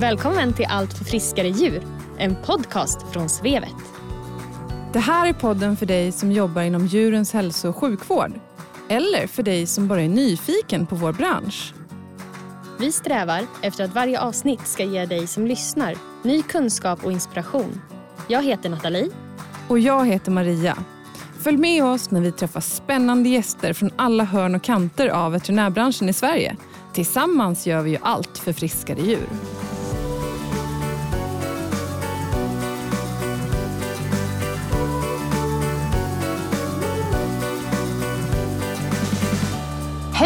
Välkommen till Allt för friskare djur, en podcast från Svevet. Det här är podden för dig som jobbar inom djurens hälso och sjukvård. Eller för dig som bara är nyfiken på vår bransch. Vi strävar efter att varje avsnitt ska ge dig som lyssnar ny kunskap och inspiration. Jag heter Nathalie. Och jag heter Maria. Följ med oss när vi träffar spännande gäster från alla hörn och kanter av veterinärbranschen i Sverige. Tillsammans gör vi ju allt för friskare djur.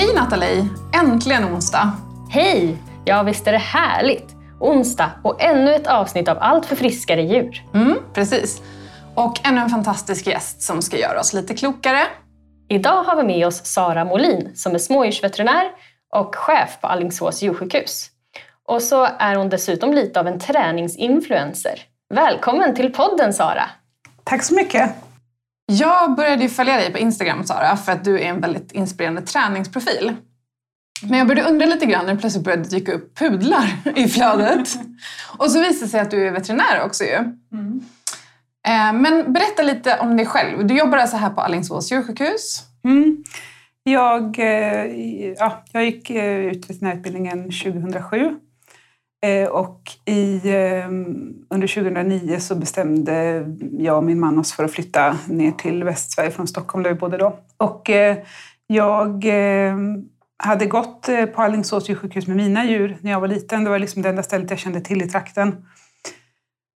Hej Nathalie! Äntligen onsdag! Hej! Ja, visst är det härligt? Onsdag och ännu ett avsnitt av Allt för friskare djur. Mm, precis. Och ännu en fantastisk gäst som ska göra oss lite klokare. Idag har vi med oss Sara Molin som är smådjursveterinär och chef på Allingsås djursjukhus. Och så är hon dessutom lite av en träningsinfluencer. Välkommen till podden Sara! Tack så mycket! Jag började ju följa dig på Instagram Sara för att du är en väldigt inspirerande träningsprofil. Men jag började undra lite grann när det plötsligt började dyka upp pudlar i flödet. Och så visade det sig att du är veterinär också ju. Mm. Men berätta lite om dig själv. Du jobbar alltså här på Alingsås djursjukhus. Mm. Jag, eh, ja, jag gick eh, ut veterinärutbildningen 2007 Eh, och i, ehm, under 2009 så bestämde jag och min man oss för att flytta ner till Västsverige från Stockholm där vi bodde då. Och eh, jag ehm, hade gått eh, på Alingsås djursjukhus med mina djur när jag var liten. Det var liksom det enda stället jag kände till i trakten.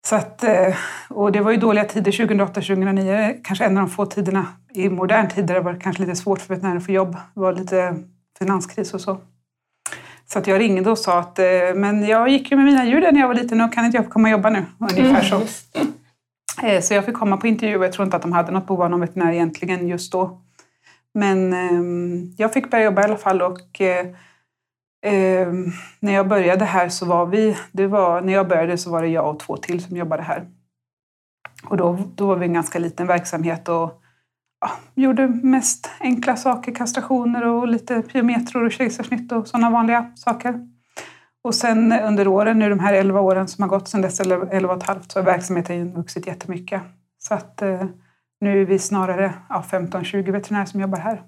Så att, och det var ju dåliga tider 2008-2009, kanske en av de få tiderna i modern tid där det var kanske lite svårt för veterinärer att få jobb. Det var lite finanskris och så. Så att jag ringde och sa att men jag gick ju med mina djur där när jag var liten och kan inte jag få komma och jobba nu? Ungefär så. Mm. Så jag fick komma på intervju och jag tror inte att de hade något behov av någon veterinär egentligen just då. Men eh, jag fick börja jobba i alla fall och eh, eh, när jag började här så var vi, det var, när jag började så var det jag och två till som jobbade här. Och då, då var vi en ganska liten verksamhet och ja, gjorde mest enkla saker, kastrationer och lite pyometror och kejsarsnitt och sådana vanliga saker. Och sen under åren, nu de här 11 åren som har gått sedan dess, eller 11 och ett halvt, så har verksamheten vuxit jättemycket. Så att eh, nu är vi snarare ja, 15-20 veterinärer som jobbar här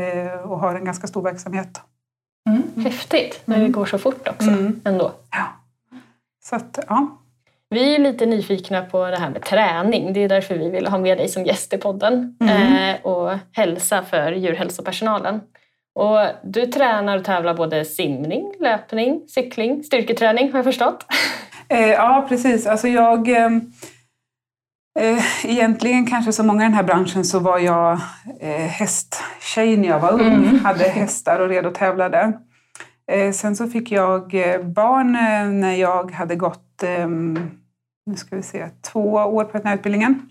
eh, och har en ganska stor verksamhet. Mm. Häftigt när det går så fort också mm. ändå. Ja. Så att, ja. Vi är lite nyfikna på det här med träning. Det är därför vi vill ha med dig som gäst i podden mm. eh, och hälsa för djurhälsopersonalen. Och du tränar och tävlar både simning, löpning, cykling, styrketräning har jag förstått. Eh, ja, precis. Alltså jag, eh, egentligen kanske som många i den här branschen så var jag eh, hästtjej när jag var ung. Mm. Hade hästar och redo tävlade. Eh, sen så fick jag eh, barn eh, när jag hade gått ehm, nu ska vi se, två år på den här utbildningen.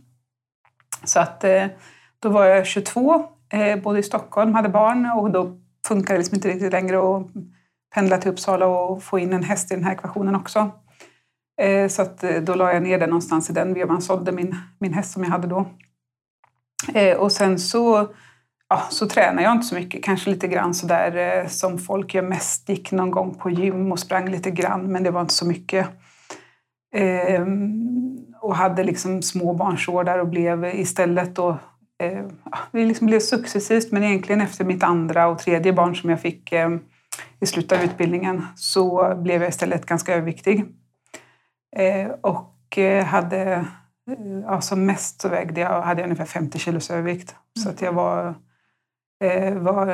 Så att eh, då var jag 22, både eh, bodde i Stockholm, hade barn och då funkar det liksom inte riktigt längre att pendla till Uppsala och få in en häst i den här ekvationen också. Eh, så att då la jag ner den någonstans i den vevan, sålde min, min häst som jag hade då. Och sen så, ja, så tränade jag inte så mycket, kanske lite grann sådär som folk gör mest. Gick någon gång på gym och sprang lite grann, men det var inte så mycket och hade liksom småbarnsår där och blev istället då eh, det liksom blev successivt, men egentligen efter mitt andra och tredje barn som jag fick eh, i slutet av utbildningen så blev jag istället ganska överviktig. Eh, och eh, hade, ja, som mest så vägde jag, hade jag ungefär 50 kilos övervikt. Mm. Så att jag var, eh, var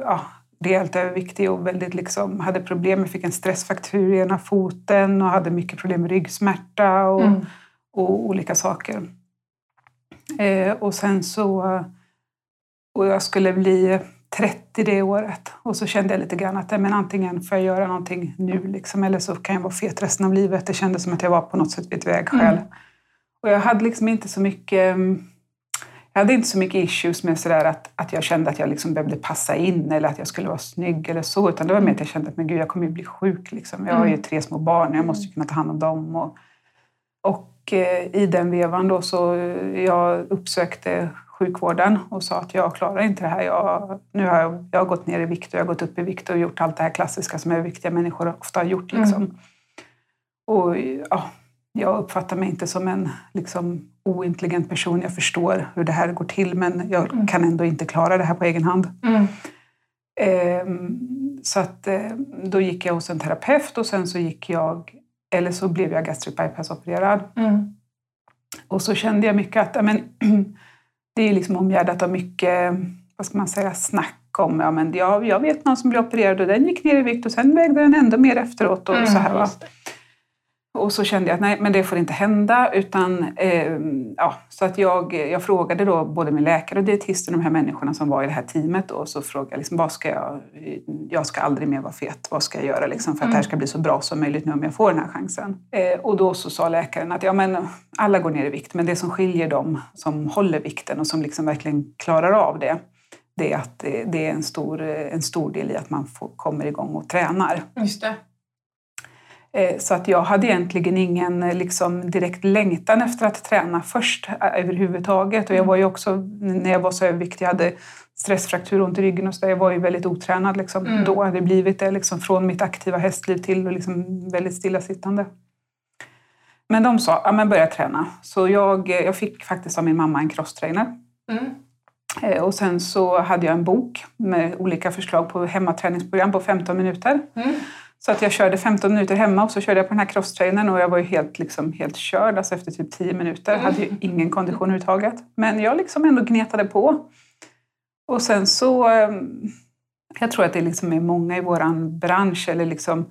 ja, rejält överviktig och väldigt liksom, hade problem. Jag fick en stressfraktur i ena foten och hade mycket problem med ryggsmärta och, mm. och olika saker. Eh, och sen så... Och jag skulle bli 30 det året. Och så kände jag lite grann att men antingen får jag göra någonting nu liksom, eller så kan jag vara fet resten av livet. Det kändes som att jag var på något sätt vid ett vägskäl. Mm. Och jag hade liksom inte så mycket... Jag hade inte så mycket issues med sådär att, att jag kände att jag liksom behövde passa in eller att jag skulle vara snygg eller så. Utan det var mer att jag kände att men gud, jag kommer ju bli sjuk. Liksom. Jag har ju mm. tre små barn och jag måste kunna ta hand om dem. Och, och och eh, i den vevan då så eh, jag uppsökte sjukvården och sa att jag klarar inte det här. Jag, nu har jag, jag har gått ner i vikt och jag har gått upp i vikt och gjort allt det här klassiska som överviktiga människor ofta har gjort. Liksom. Mm. och ja, jag uppfattar mig inte som en liksom, ointelligent person. Jag förstår hur det här går till men jag Mm. kan ändå inte klara det här på egen hand. Mm. Ehm, så att, eh, då gick jag hos en terapeut och sen så gick jag, eller så blev jag gastric bypass-opererad. Mm. Och så kände jag mycket att men, det är liksom omgärdat av mycket, vad ska man säga, snack om, ja men jag, jag vet någon som blev opererad och den gick ner i vikt och sen vägde den ändå mer efteråt och så här. Va? Och så kände jag att nej, men det får inte hända. Utan, eh, ja, så att jag, jag frågade då både min läkare och dietisten, de här människorna som var i det här teamet. Då, så frågade jag, liksom, vad ska jag, jag ska aldrig mer vara fet. Vad ska jag göra liksom, för att det här ska bli så bra som möjligt nu om jag får den här chansen? Eh, och då så sa läkaren att ja, men, alla går ner i vikt, men det som skiljer dem som håller vikten och som liksom verkligen klarar av det, det är att det, det är en stor, en stor del i att man får, kommer igång och tränar. Just det. Eh, Så att jag hade egentligen ingen eh, liksom, direkt längtan efter att träna först eh, överhuvudtaget. Och jag var ju också, när jag var så överviktig, jag hade stressfraktur ont i ryggen och så där. Jag var ju väldigt otränad liksom. Mm. då. hade det blivit det liksom, från mitt aktiva hästliv till liksom, väldigt stillasittande. Men de sa, ja men börja träna. Så jag, jag fick faktiskt av min mamma en crosstrainer. Mm. Och sen så hade jag en bok med olika förslag på hemmaträningsprogram på 15 minuter. Mm. Så att jag körde 15 minuter hemma och så körde jag på den här crosstrainern och jag var ju helt, liksom, helt körd alltså efter typ 10 minuter. Mm. Hade ju ingen kondition överhuvudtaget. Men jag liksom ändå gnetade på. Och sen så... eh, Jag tror att det liksom är många i vår bransch eller liksom...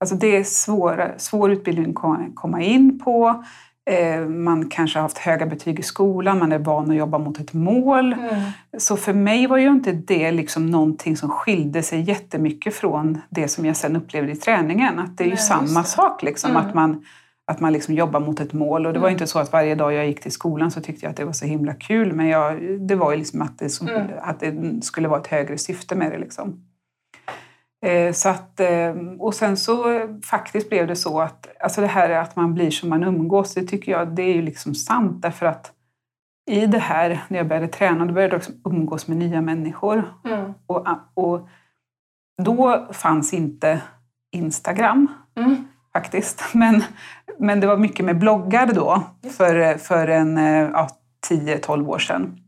Alltså det är svår, svår utbildning att ko- komma in på. Eh, Man kanske har haft höga betyg i skolan, man är van att jobba mot ett mål. Mm. Så för mig var ju inte det liksom någonting som skilde sig jättemycket från det som jag sen upplevde i träningen. Att det är ju Nej, samma sak, liksom, Mm. att man, att man liksom jobbar mot ett mål. Och det var Mm. inte så att varje dag jag gick till skolan så tyckte jag att det var så himla kul. Men jag, det var ju liksom att det, som, Mm. att det skulle vara ett högre syfte med det. Liksom. Eh, Så att, eh, och sen så faktiskt blev det så att alltså det här att man blir som man umgås, det tycker jag det är ju liksom sant. Därför att i det här, när jag började träna, då började jag också umgås med nya människor. Mm. Och, och då fanns inte Instagram Mm. faktiskt. Men, men det var mycket med bloggar då, för, för en eh, ja, 10-12 år sedan.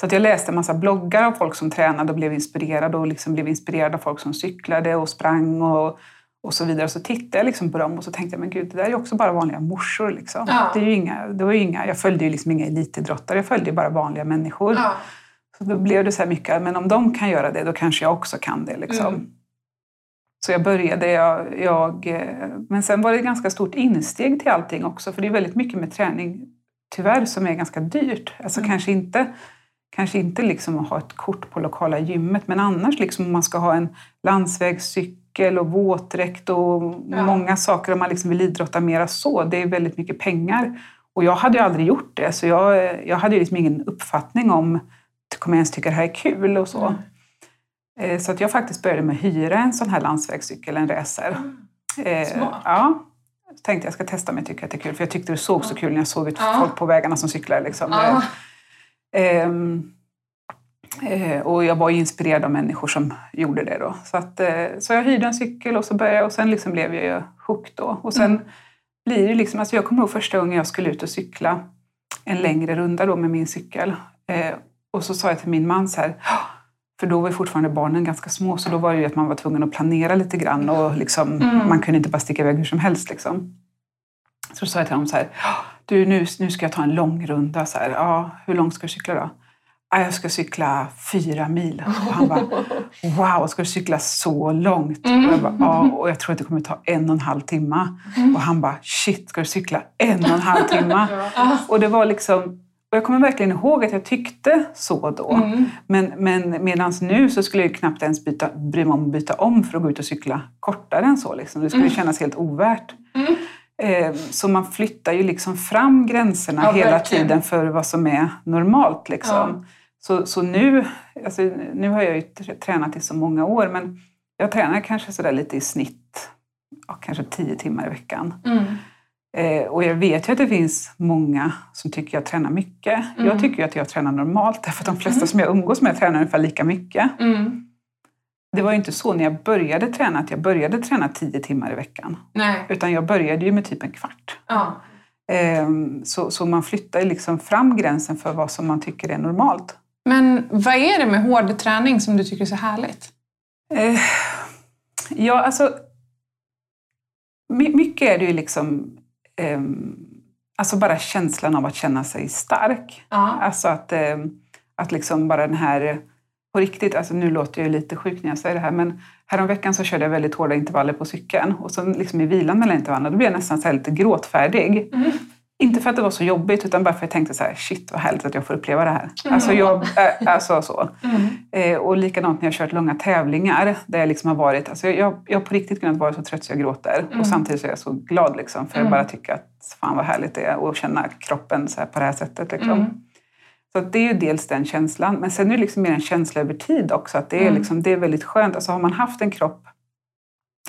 Så att jag läste en massa bloggar av folk som tränade och blev inspirerade och liksom blev inspirerad av folk som cyklade och sprang och, och så vidare. Så tittade jag liksom på dem och så tänkte jag, men gud, det där är ju också bara vanliga morsor. Liksom. Ja. Det är inga, det var inga, jag följde ju liksom inga elitidrottare, jag följde ju bara vanliga människor. Ja. Så då blev det så här mycket, men om de kan göra det, då kanske jag också kan det. Liksom. Mm. Så jag började, jag, jag, eh, men sen var det ett ganska stort insteg till allting också, för det är väldigt mycket med träning, tyvärr, som är ganska dyrt. Alltså Mm. kanske inte, kanske inte liksom att ha ett kort på lokala gymmet, men annars liksom om man ska ha en landsvägscykel och våtdräkt och Ja. många saker om man liksom vill idrotta mera så, det är väldigt mycket pengar. Och jag hade ju aldrig gjort det, så jag, jag hade ju liksom ingen uppfattning om kommer jag ens tycka det här är kul och så. Mm. Eh, Så att jag faktiskt började med att hyra en sån här landsvägscykel, en racer. Eh, Smart. Ja. Tänkte jag ska testa om jag tycker att det är kul, för jag tyckte det såg så kul när jag såg ut Ja. folk på vägarna som cyklar. Liksom. Ja. Ehm, eh, och jag var inspirerad av människor som gjorde det då. Så, att, eh, så jag hyrde en cykel och så började och sen liksom blev jag ju hooked då. Och sen Mm. blir det liksom, alltså jag kommer ihåg första gången jag skulle ut och cykla en längre runda då med min cykel. Eh, och så sa jag till min man så här, för då var ju fortfarande barnen ganska små, så då var det ju att man var tvungen att planera lite grann och liksom, Mm. man kunde inte bara sticka iväg hur som helst. Liksom. Så sa jag till honom så här, "Ah, du nu, nu ska jag ta en lång runda. Så här, ja, hur långt ska du cykla då? "Ja, jag ska cykla fyra mil. Och han bara, wow, ska du cykla så långt? Mm. Och jag bara, ja, och jag tror att det kommer ta en och en halv timme. Och han bara, shit, ska du cykla en och en halv timme? Ja. Och det var liksom, och jag kommer verkligen ihåg att jag tyckte så då. Mm. Men, men medan nu så skulle jag knappt ens byta, bry mig om att byta om för att gå ut och cykla kortare än så. Liksom. Det skulle Mm. kännas helt ovärt. Mm. Eh, Så man flyttar ju liksom fram gränserna Ja, hela verkligen. tiden för vad som är normalt. Liksom. Ja. Så, så nu, alltså, nu har jag ju tränat i så många år men jag tränar kanske sådär lite i snitt, ja, kanske tio timmar i veckan. Mm. Eh, och jag vet ju att det finns många som tycker jag tränar mycket. Mm. Jag tycker ju att jag tränar normalt därför att de flesta som jag umgås med tränar ungefär lika mycket. Mm. Det var ju inte så när jag började träna att jag började träna tio timmar i veckan. Nej. Utan jag började ju med typ en kvart. Ja. Ehm, Så, så man flyttar ju liksom fram gränsen för vad som man tycker är normalt. Men vad är det med hård träning som du tycker är så härligt? Eh, Ja, alltså... my- Mycket är det ju liksom... ehm, Alltså bara känslan av att känna sig stark. Ja. Alltså att, ehm, att liksom bara den här... På riktigt, alltså nu låter jag ju lite sjuk när jag säger det här, men häromveckan så körde jag väldigt hårda intervaller på cykeln. Och så liksom i vilan mellan intervallerna, då blev jag nästan så lite gråtfärdig. Mm. Inte för att det var så jobbigt, utan bara för att jag tänkte så här, shit vad härligt att jag får uppleva det här. Alltså, jag, äh, alltså så. Mm. Eh, och likadant när jag kört långa tävlingar där jag liksom har varit, alltså jag, jag, jag har på riktigt kunnat vara så trött så jag gråter. Mm. Och samtidigt så är jag så glad liksom, för jag bara tycker att fan vad härligt det är att känna kroppen så här på det här sättet. Liksom. Så det är ju dels den känslan, men sen är det liksom mer en känsla över tid också. Att det, är Mm. liksom, det är väldigt skönt. Alltså har man haft en kropp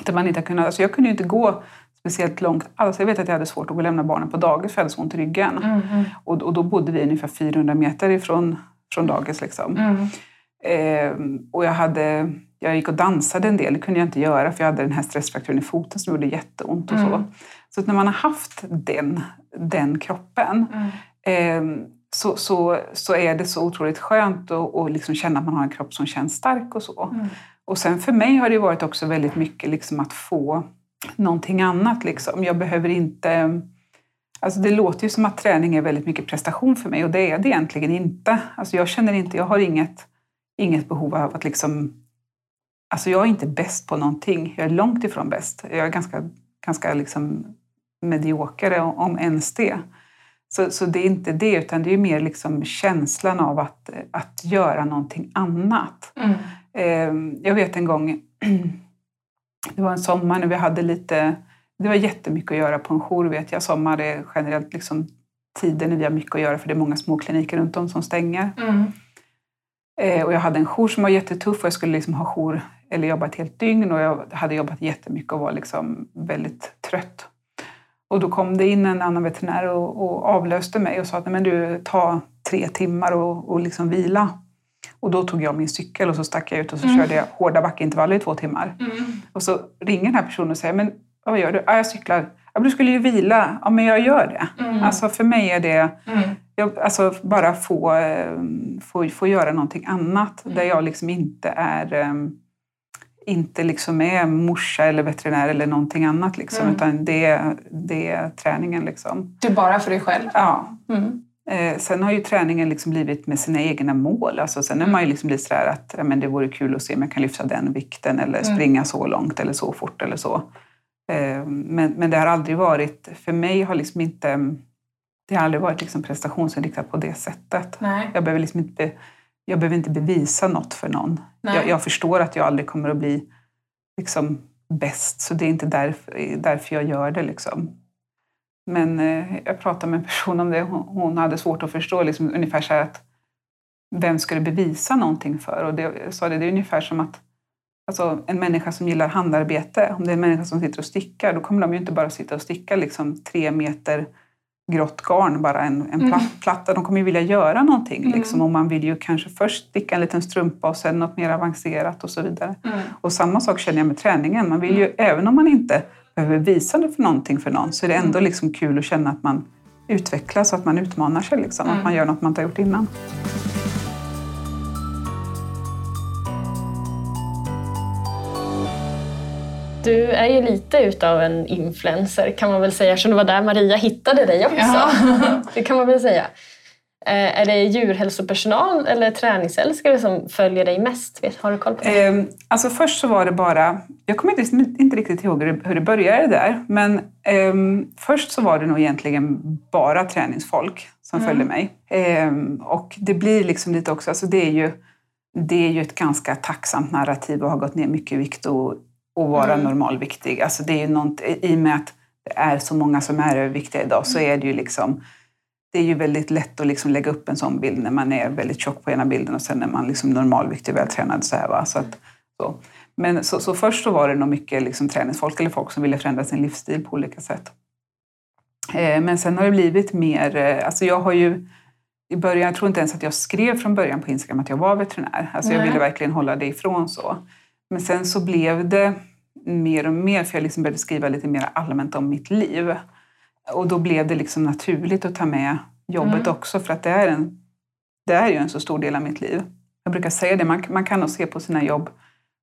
där man inte har kunnat... Alltså jag kunde ju inte gå speciellt långt alls. Jag vet att jag hade svårt att gå och lämna barnen på dagis för jag hade så ont i ryggen. Mm. Och, och då bodde vi ungefär 400 meter ifrån från dagis. Liksom. Mm. Ehm, och jag, hade, jag gick och dansade en del, det kunde jag inte göra för jag hade den här stressfrakturen i foten som gjorde jätteont och så. Mm. Så när man har haft den, den kroppen Mm. Så, så, så är det så otroligt skönt att att liksom känna att man har en kropp som känns stark och så. Mm. Och sen för mig har det varit också väldigt mycket liksom att få någonting annat. Liksom. Jag behöver inte... Alltså det låter ju som att träning är väldigt mycket prestation för mig och det är det egentligen inte. Alltså jag känner inte, jag har inget, inget behov av att liksom... Alltså jag är inte bäst på någonting. Jag är långt ifrån bäst. Jag är ganska, ganska liksom medioker, om ens det. Så, så det är inte det, utan det är mer liksom känslan av att, att göra någonting annat. Mm. Eh, jag vet en gång, det var en sommar när vi hade lite, det var jättemycket att göra på en jour vet jag. Sommar är generellt liksom tider när vi har mycket att göra för det är många små kliniker runt om som stänger. Mm. Eh, och jag hade en jour som var jättetuff och jag skulle liksom ha jour eller jobba ett helt dygn och jag hade jobbat jättemycket och var liksom väldigt trött. Och då kom det in en annan veterinär och, och avlöste mig och sa att "Nej, men du, ta tre timmar och, och liksom vila. Och då tog jag min cykel och så stack jag ut och så körde jag hårda backintervaller i två timmar. Mm. Och så ringer den här personen och säger, men vad gör du? Ja, jag cyklar. Ja, men du skulle ju vila. Ja, men jag gör det. Mm. Alltså för mig är det, Mm. jag, alltså bara få, eh, få, få göra någonting annat där jag liksom inte är eh, inte liksom är morsa eller veterinär eller någonting annat. Liksom, Mm. Utan det, är- det är träningen. Liksom. Du bara för dig själv? Ja. Mm. Eh, sen har ju träningen liksom blivit med sina egna mål. Alltså, sen har man ju liksom blivit sådär att ja, men det vore kul att se om jag kan lyfta den vikten eller Mm. springa så långt eller så fort eller så. Eh, men, men det har aldrig varit, för mig har liksom inte, det har aldrig varit liksom prestationsinriktat på det sättet. Nej. Jag behöver, liksom inte, jag behöver inte bevisa något för någon. Jag, jag förstår att jag aldrig kommer att bli liksom bäst, så det är inte därför, därför jag gör det. Liksom. Men eh, jag pratade med en person om det. Hon, hon hade svårt att förstå liksom, ungefär så att vem ska du bevisa någonting för? Och det, jag sa det, det är ungefär som att alltså, en människa som gillar handarbete, om det är en människa som sitter och stickar, då kommer de ju inte bara sitta och sticka liksom, tre meter grått garn, bara en, en Mm. pla- platta. De kommer ju vilja göra någonting. Mm. Liksom, och man vill ju kanske först sticka en liten strumpa och sen något mer avancerat och så vidare. Mm. Och samma sak känner jag med träningen. Man vill ju, även om man inte behöver visa det för någonting för någon, så är det ändå liksom kul att känna att man utvecklas och att man utmanar sig. Liksom, Mm. Att man gör något man inte har gjort innan. Du är ju lite utav en influencer kan man väl säga, eftersom det var där Maria hittade dig också. Ja. Det kan man väl säga. Eh, Är det djurhälsopersonal eller träningsälskare som följer dig mest? Har du koll på det? Eh, alltså först så var det bara, jag kommer inte, inte riktigt ihåg hur det, började där, men ehm, först så var det nog egentligen bara träningsfolk som Mm. följde mig. Ehm, och det blir liksom lite också, alltså det är ju, det är ju ett ganska tacksamt narrativ att ha gått ner mycket i vikt och, och vara Mm. normalviktig. Alltså det är något, I och med att det är så många som är överviktiga idag så Mm. är det ju liksom det är ju väldigt lätt att liksom lägga upp en sån bild när man är väldigt tjock på ena bilden och sen när man liksom normalviktig och vältränad. Så här, va? Så att, så. Men så, så först så var det nog mycket liksom träningsfolk eller folk som ville förändra sin livsstil på olika sätt. Eh, men sen har det blivit mer, eh, alltså jag har ju i början, jag tror inte ens att jag skrev från början på Instagram att jag var veterinär. Alltså jag ville verkligen hålla det ifrån så. Men sen så blev det mer och mer, för jag liksom började skriva lite mer allmänt om mitt liv. Och då blev det liksom naturligt att ta med jobbet Mm. också, för att det är, en, det är ju en så stor del av mitt liv. Jag brukar säga det, man, man kan nog se på sina jobb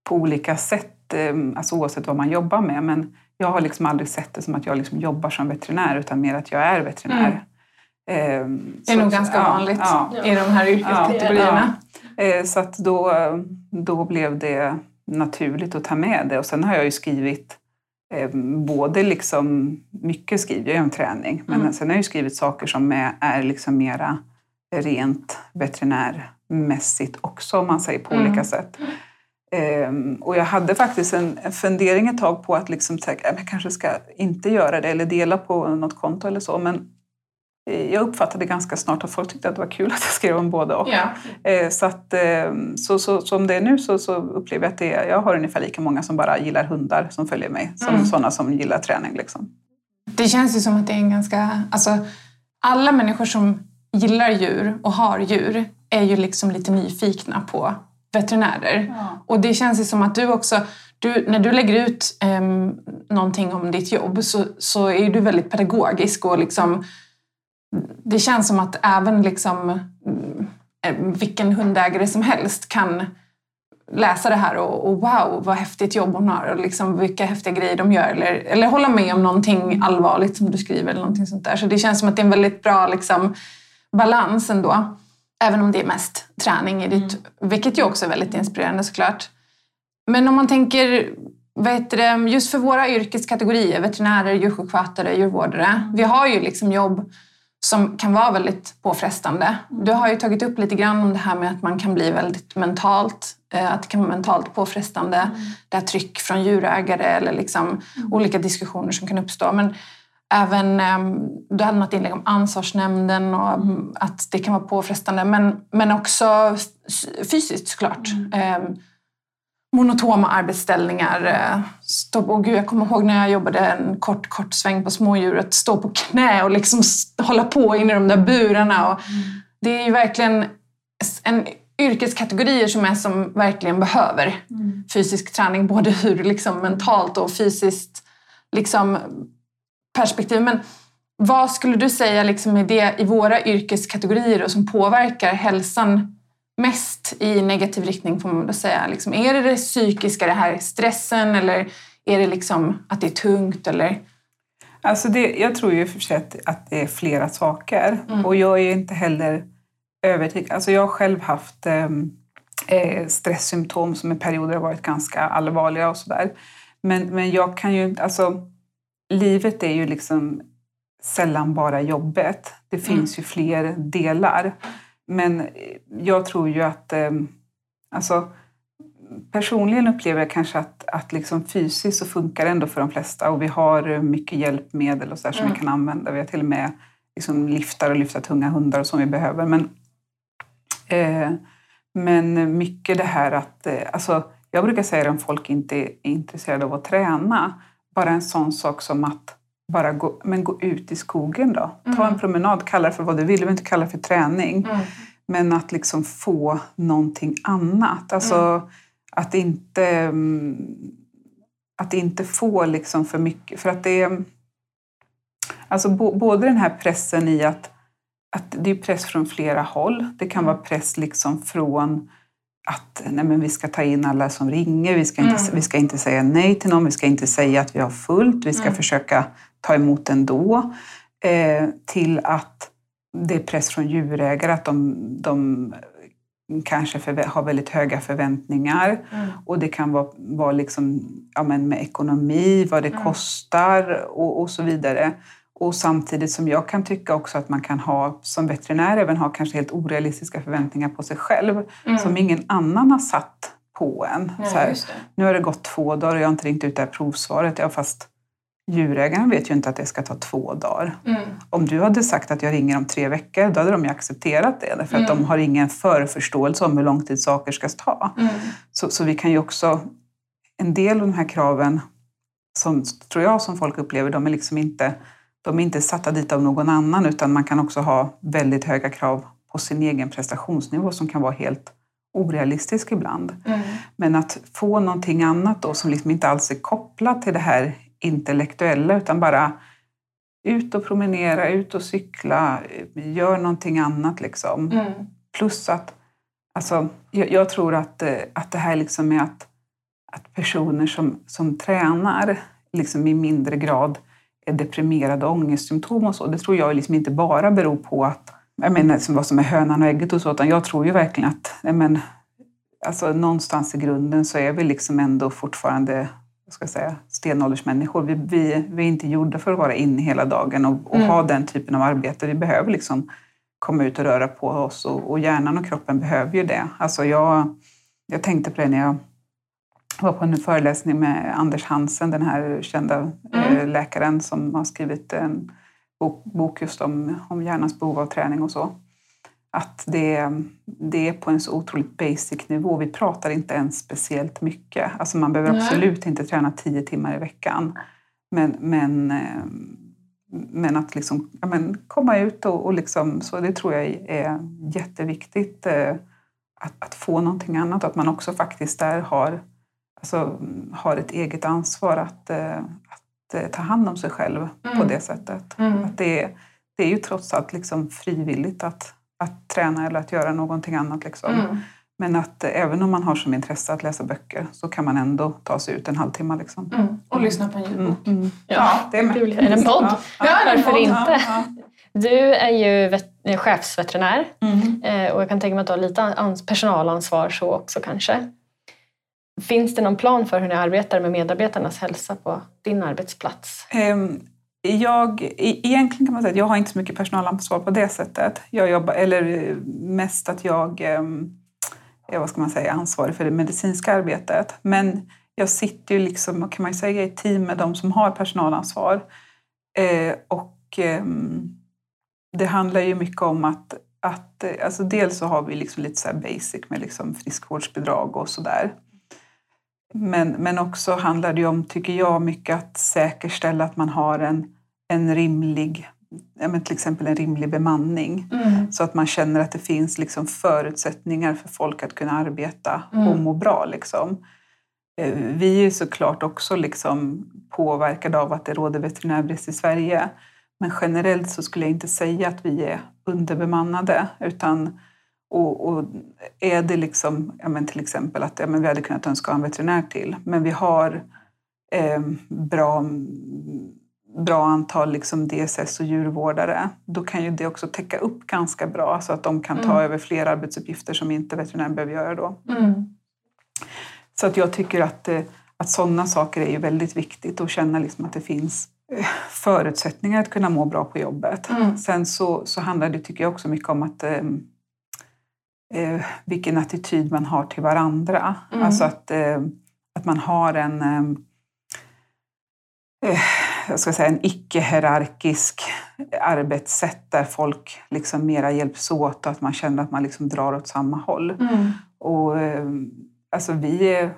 på olika sätt, eh, alltså oavsett vad man jobbar med. Men jag har liksom aldrig sett det som att jag liksom jobbar som veterinär, utan mer att jag är veterinär. Mm. Det är så- nog ganska ja, vanligt ja. i de här yrkeskategorierna. Eh, Så att då, då blev det naturligt att ta med det. Och sen har jag ju skrivit eh, både liksom, mycket skriver jag om träning, men Mm. sen har jag ju skrivit saker som är, är liksom mera rent veterinärmässigt också, om man säger på Mm. olika sätt. Ehm, och jag hade faktiskt en, en fundering ett tag på att liksom, jag kanske ska inte göra det eller dela på något konto eller så. Men jag uppfattade ganska snart att folk tyckte att det var kul att jag skrev om både och. Ja. Eh, Så, att, eh, så, så, som det är nu så, så upplever jag att det är, jag har ungefär lika många som bara gillar hundar som följer mig som Mm. sådana som gillar träning. Liksom. Det känns ju som att det är en ganska... Alltså, alla människor som gillar djur och har djur är ju liksom lite nyfikna på veterinärer. Och det känns ju som att du också, du, när du lägger ut um, någonting om ditt jobb så, så är du väldigt pedagogisk och liksom, det känns som att även liksom, mm, eh, vilken hundägare som helst kan läsa det här och, och wow vad häftigt jobb hon har och liksom vilka häftiga grejer de gör eller, eller hålla med om någonting allvarligt som du skriver eller någonting sånt där. Så det känns som att det är en väldigt bra liksom, balans ändå. Även om det är mest träning i ditt, vilket ju också är väldigt inspirerande såklart. Men om man tänker, vad heter det, just för våra yrkeskategorier, veterinärer, djursjukskötare, djurvårdare. Vi har ju liksom jobb som kan vara väldigt påfrestande. Du har ju tagit upp lite grann om det här med att man kan bli väldigt mentalt, eh, att det kan vara mentalt påfrestande. Det här tryck från djurägare eller liksom olika diskussioner som kan uppstå. Men även, eh, du hade något inlägg om ansvarsnämnden och mm, att det kan vara påfrestande. Men, men också fysiskt såklart. Eh, monotoma arbetsställningar. eh, Stå på, gud, jag kommer ihåg när jag jobbade en kort, kort sväng på smådjuret. Stå på knä och liksom hålla på in i de där burarna. Och det är ju verkligen en yrkeskategorier som är som verkligen behöver fysisk träning. Både ur liksom mentalt och fysiskt liksom, perspektiv. Men vad skulle du säga liksom är det i våra yrkeskategorier då, som påverkar hälsan mest i negativ riktning får man väl säga. Liksom, är det det psykiska, det här stressen eller är det liksom att det är tungt? Eller? Alltså det, jag tror ju för sig att, att det är flera saker. Och jag är inte heller övertygad. Alltså jag har själv haft ehm, eh, stresssymptom som i perioder har varit ganska allvarliga och sådär. Men, men jag kan ju inte... Alltså, livet är ju liksom sällan bara jobbet. Det finns ju fler delar. Men eh, jag tror ju att... ehm, alltså, personligen upplever jag kanske att, att liksom fysiskt så funkar det ändå för de flesta och vi har eh, mycket hjälpmedel och så som vi kan använda. Vi har till och med liksom liftar och lyfta tunga hundar och som vi behöver. Men, eh, men mycket det här att... Eh, alltså, jag brukar säga det om folk inte är intresserade av att träna. Bara en sån sak som att bara gå, men gå ut i skogen då. Ta en promenad, kalla det för vad du vill. Du behöver inte kalla det för träning. Men att liksom få någonting annat. Alltså att inte, mm, att inte få liksom för mycket. För att det är... Alltså både den här pressen i att, att det är press från flera håll. Det kan vara press liksom från att nej men vi ska ta in alla som ringer, vi ska, inte, vi ska inte säga nej till någon, vi ska inte säga att vi har fullt, vi ska försöka ta emot ändå. Eh, till att det är press från djurägare, att de, de kanske förvä- har väldigt höga förväntningar. Och det kan vara, vara liksom, ja, men med ekonomi, vad det kostar och, och så vidare. Och samtidigt som jag kan tycka också att man kan ha, som veterinär, även ha kanske helt orealistiska förväntningar på sig själv som ingen annan har satt på en. så här, nu har det gått två dagar och jag har inte ringt ut det här provsvaret. Ja, fast djurägaren vet ju inte att det ska ta två dagar. Om du hade sagt att jag ringer om tre veckor, då hade de ju accepterat det. Därför att de har ingen förförståelse om hur lång tid saker ska ta. Så, så vi kan ju också... En del av de här kraven, som tror jag som folk upplever, de är liksom inte, de är inte satta dit av någon annan utan man kan också ha väldigt höga krav på sin egen prestationsnivå som kan vara helt orealistisk ibland. Mm. Men att få någonting annat då som liksom inte alls är kopplat till det här intellektuella utan bara ut och promenera, ut och cykla, gör någonting annat liksom. Mm. Plus att alltså, jag, jag tror att, eh, att det här liksom är att, att personer som, som tränar liksom i mindre grad är deprimerade och ångestsymptom och så. Det tror jag liksom inte bara beror på att jag menar, som vad som är hönan och ägget och så, utan jag tror ju verkligen att jag men, alltså, någonstans i grunden så är vi liksom ändå fortfarande vad ska jag säga, stenåldersmänniskor. Vi, vi, vi är inte gjorda för att vara inne hela dagen och, och Mm. ha den typen av arbete. Vi behöver liksom komma ut och röra på oss och, och hjärnan och kroppen behöver ju det. Alltså jag, jag tänkte på det när jag var på en föreläsning med Anders Hansen, den här kända eh, läkaren som har skrivit en bok, bok just om, om hjärnans behov av träning och så. Att det, det är på en så otroligt basic nivå. Vi pratar inte ens speciellt mycket. Alltså man behöver Nej. absolut inte träna tio timmar i veckan. Men, men, eh, men att liksom, ja, men komma ut och, och liksom, så det tror jag är jätteviktigt. eh, Att, att få någonting annat. Att man också faktiskt där har, alltså, har ett eget ansvar att, eh, att ta hand om sig själv på Mm. det sättet. Mm. Att det, är- det är ju trots allt liksom frivilligt att, att träna eller att göra någonting annat. Liksom. Mm. Men att eh, även om man har som intresse att läsa böcker så kan man ändå ta sig ut en halvtimme. Liksom. Mm. Och lyssna på en ljudbok. Mm. Mm. Ja, det är med. det en podd? Ja, Ja, Varför podd. inte? Ja, Du är ju vet, chefsveterinär ja. Mm. eh, och jag kan tänka mig att du har lite ans- personalansvar så också kanske. Finns det någon plan för hur ni arbetar med medarbetarnas hälsa på din arbetsplats? Ehm, jag, e-, egentligen kan man säga att jag har inte så mycket personalansvar på det sättet. Jag jobbar, eller mest att jag ehm, är vad ska man säga, ansvarig för det medicinska arbetet. Men jag sitter ju liksom, kan man säga, i team med de som har personalansvar. Eh, och ehm, det handlar ju mycket om att, att alltså dels så har vi liksom lite så här basic med liksom friskvårdsbidrag och sådär. Men, men också handlar det ju om, tycker jag, mycket att säkerställa att man har en, en rimlig, ja, men till exempel en rimlig bemanning. Mm. Så att man känner att det finns liksom förutsättningar för folk att kunna arbeta Mm. och må bra. Liksom. Eh, Vi är såklart också liksom påverkade av att det råder veterinärbrist i Sverige. Men generellt så skulle jag inte säga att vi är underbemannade. Utan, och, och är det liksom, ja men till exempel att ja men vi hade kunnat önska en veterinär till, men vi har eh, bra, bra antal liksom DSS och djurvårdare, då kan ju det också täcka upp ganska bra så att de kan ta Mm. över fler arbetsuppgifter som inte veterinären behöver göra då. Mm. Så att jag tycker att, eh, att sådana saker är ju väldigt viktigt och känna liksom att det finns eh, förutsättningar att kunna må bra på jobbet. Mm. Sen så, så handlar det, tycker jag, också mycket om att eh, eh, vilken attityd man har till varandra. Mm. Alltså att, eh, att man har en eh, eh, jag ska säga, en icke-hierarkisk arbetssätt där folk liksom mera hjälps åt och att man känner att man liksom drar åt samma håll. Mm. Och eh, alltså vi är,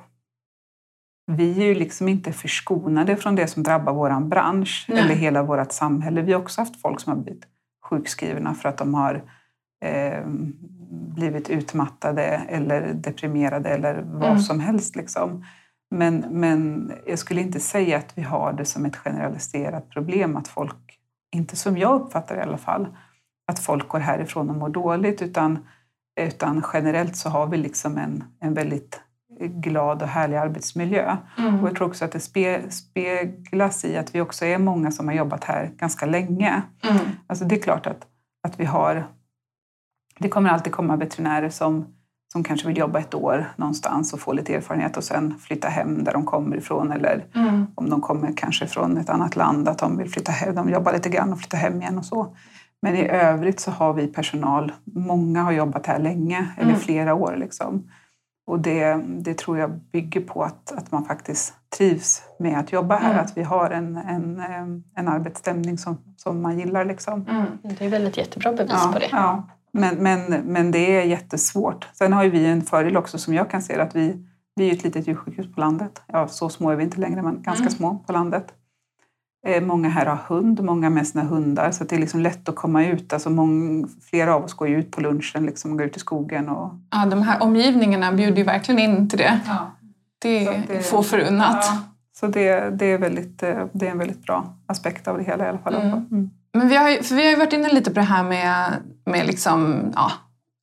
vi är ju liksom inte förskonade från det som drabbar vår bransch Nej. eller hela vårt samhälle. Vi har också haft folk som har blivit sjukskrivna för att de har eh, blivit utmattade eller deprimerade eller vad Mm. som helst. Liksom. Men, men jag skulle inte säga att vi har det som ett generaliserat problem att folk, inte som jag uppfattar i alla fall, att folk går härifrån och mår dåligt utan utan generellt så har vi liksom en, en väldigt glad och härlig arbetsmiljö. Mm. Och jag tror också att det spe, speglas i att vi också är många som har jobbat här ganska länge. Mm. Alltså det är klart att, att vi har... Det kommer alltid komma veterinärer som, som kanske vill jobba ett år någonstans och få lite erfarenhet och sen flytta hem där de kommer ifrån. Eller Mm. om de kommer kanske från ett annat land, att de vill flytta hem. De jobbar lite grann och flytta hem igen och så. Men i övrigt så har vi personal, många har jobbat här länge, eller Mm. flera år. Liksom. Och det, det tror jag bygger på att, att man faktiskt trivs med att jobba här. Mm. Att vi har en, en, em, en arbetsstämning som, som man gillar. Liksom. Mm. Det är väl ett jättebra bevis Ja, på det. ja. Men, men, men det är jättesvårt. Sen har ju vi en fördel också som jag kan se att vi, vi är ett litet djursjukhus på landet. Ja, så små är vi inte längre, men ganska Mm. små på landet. Eh, många här har hund, många med sina hundar, så det är liksom lätt att komma ut. Alltså många, flera av oss går ju ut på lunchen liksom, går ut i skogen. Och... Ja, de här omgivningarna bjuder ju verkligen in till det. Ja. Det är det- få förunnat. Ja. Så det, det, är väldigt, eh, det är en väldigt bra aspekt av det hela i alla fall. Mm. Mm. Men vi har, ju, för vi har ju varit inne lite på det här med, med liksom, ja,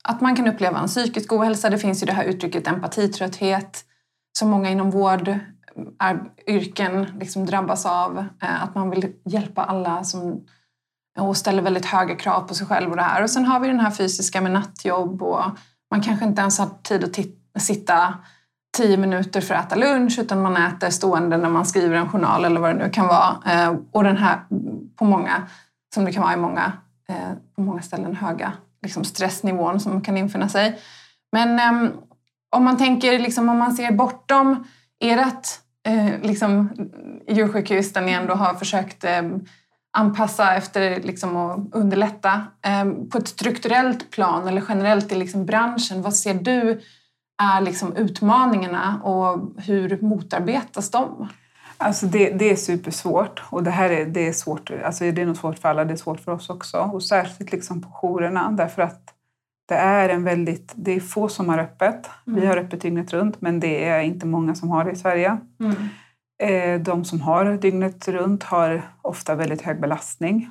att man kan uppleva en psykisk ohälsa. Det finns ju det här uttrycket empatitrötthet som många inom vård är, yrken liksom drabbas av. Eh, att man vill hjälpa alla som, och ställer väldigt höga krav på sig själv. Och det här. Och sen har vi den här fysiska med nattjobb och man kanske inte ens har tid att sitta tio minuter för att äta lunch utan man äter stående när man skriver en journal eller vad det nu kan vara. Eh, och den här på många, som det kan vara i många, eh, på många ställen, höga liksom stressnivån som kan infinna sig. Men eh, om man tänker, liksom, om man ser bortom ert eh, liksom, djursjukhus där ni ändå har försökt eh, anpassa efter liksom, och underlätta. Eh, på ett strukturellt plan eller generellt i liksom, branschen, vad ser du är liksom, utmaningarna och hur motarbetas de? Alltså det, det är supersvårt och det här är, det är svårt. Alltså det är nog svårt för alla, det är svårt för oss också. Och särskilt liksom på jourerna därför att det är en väldigt, det är få som har öppet. Vi har öppet dygnet runt men det är inte många som har det i Sverige. Eh, De som har dygnet runt har ofta väldigt hög belastning.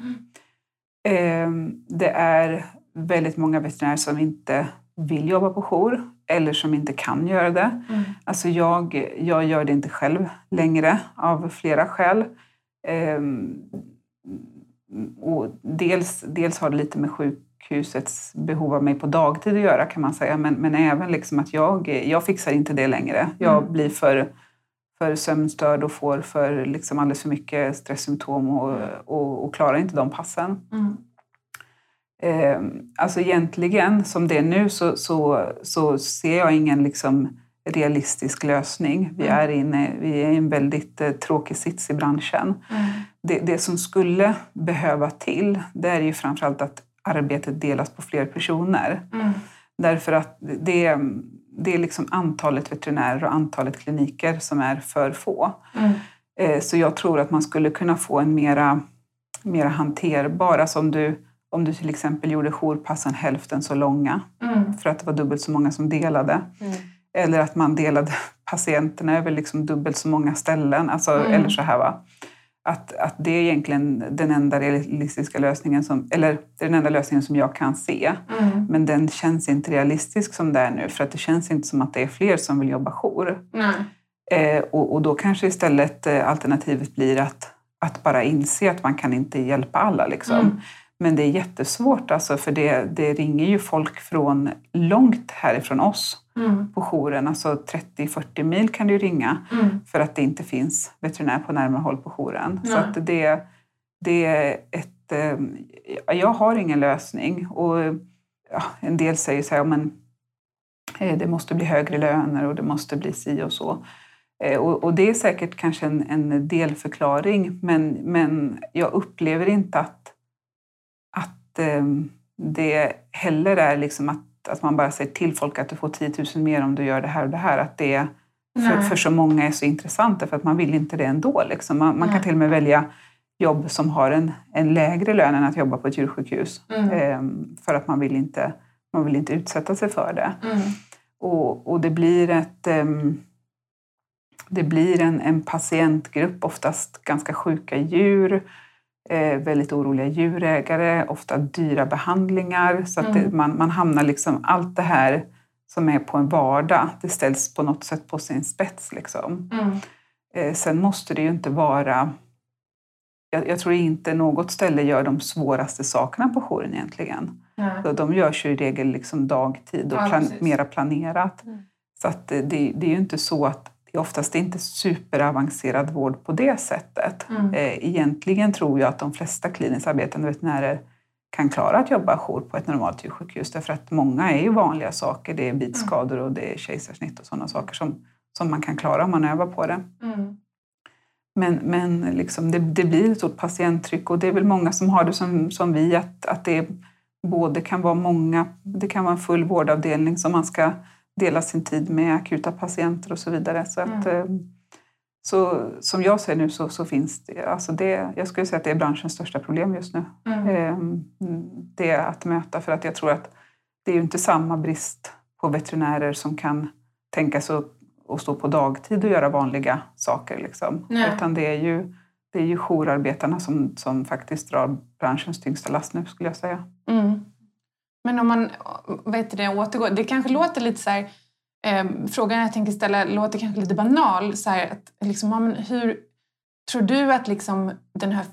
Eh, Det är väldigt många veterinärer som inte vill jobba på jour eller som inte kan göra det. Alltså jag, jag gör det inte själv längre av flera skäl. Ehm, och dels, dels har det lite med sjukhusets behov av mig på dagtid att göra kan man säga. Men, men även liksom att jag, jag fixar inte det längre. Jag blir för, för sömnstörd och får för liksom alldeles för mycket stresssymptom och, och, och klarar inte de passen. Eh, alltså egentligen, som det är nu, så, så, så ser jag ingen liksom realistisk lösning. Vi är, inne, vi är i en väldigt eh, tråkig sits i branschen. Det, det som skulle behöva till, det är ju framförallt att arbetet delas på fler personer. Därför att det, det är liksom antalet veterinärer och antalet kliniker som är för få. Eh, Så jag tror att man skulle kunna få en mera, mera hanterbar, alltså om du, om du till exempel gjorde jourpassen hälften så långa för att det var dubbelt så många som delade. Eller att man delade patienterna över liksom dubbelt så många ställen. Alltså, Eller så här va. Att, att det är egentligen den enda realistiska lösningen, som, eller den enda lösningen som jag kan se. Men den känns inte realistisk som det är nu för att det känns inte som att det är fler som vill jobba jour. Eh, och, och då kanske istället eh, alternativet blir att, att bara inse att man kan inte hjälpa alla. Liksom. Men det är jättesvårt alltså, för det, det ringer ju folk från långt härifrån oss på jouren. Alltså 30-40 mil kan det ju ringa för att det inte finns veterinär på närmare håll på jouren. Så att det, det är ett... eh, Jag har ingen lösning. Och ja, en del säger så här, men eh, det måste bli högre löner och det måste bli si och så. Eh, Och, det är säkert kanske en, en delförklaring, men, men jag upplever inte att, det heller är liksom att, att man bara säger till folk att du får 10 000 mer om du gör det här och det här. Att det för, för så många är så intressant, för att man vill inte det ändå. Liksom. Man, man kan till och med välja jobb som har en, en lägre lön än att jobba på ett djursjukhus. Eh, för att man vill, inte, man vill inte utsätta sig för det. Och, och det blir ett... ehm, det blir en, en patientgrupp, oftast ganska sjuka djur, väldigt oroliga djurägare, ofta dyra behandlingar. Så att det, man, man hamnar liksom, allt det här som är på en vardag, det ställs på något sätt på sin spets. Liksom. Eh, sen måste det ju inte vara... Jag, jag tror inte något ställe gör de svåraste sakerna på jouren egentligen. Så de görs ju i regel liksom dagtid och Ja, plan, precis. mera planerat. Mm. Så att det, det det är ju inte så att är oftast inte superavancerad vård på det sättet. Mm. Eh, Egentligen tror jag att de flesta kliniskt arbetande veterinärer kan klara att jobba jour på ett normalt djursjukhus. Därför att många är ju vanliga saker. Det är bitskador och det är kejsarsnitt och sådana saker som, som man kan klara om man övar på det. Men, men liksom det, det blir ett stort patienttryck och det är väl många som har det som, som vi, att, att det både kan vara många, det kan vara en full vårdavdelning som man ska dela sin tid med akuta patienter och så vidare. Så, att, eh, Så som jag ser nu så, så finns det, alltså det, jag skulle säga att det är branschens största problem just nu. Mm. Ehm, Det är att möta för att jag tror att det är ju inte samma brist på veterinärer som kan tänka sig att att stå på dagtid och göra vanliga saker. Liksom. Nej. Utan det är ju, det är ju jourarbetarna som, som faktiskt drar branschens tyngsta last nu skulle jag säga. Mm. Men om man vet det, återgår, det kanske låter lite så här, eh, frågan jag tänker ställa låter kanske lite banal. Så här, att, liksom, ja, men hur tror du att, liksom, den här,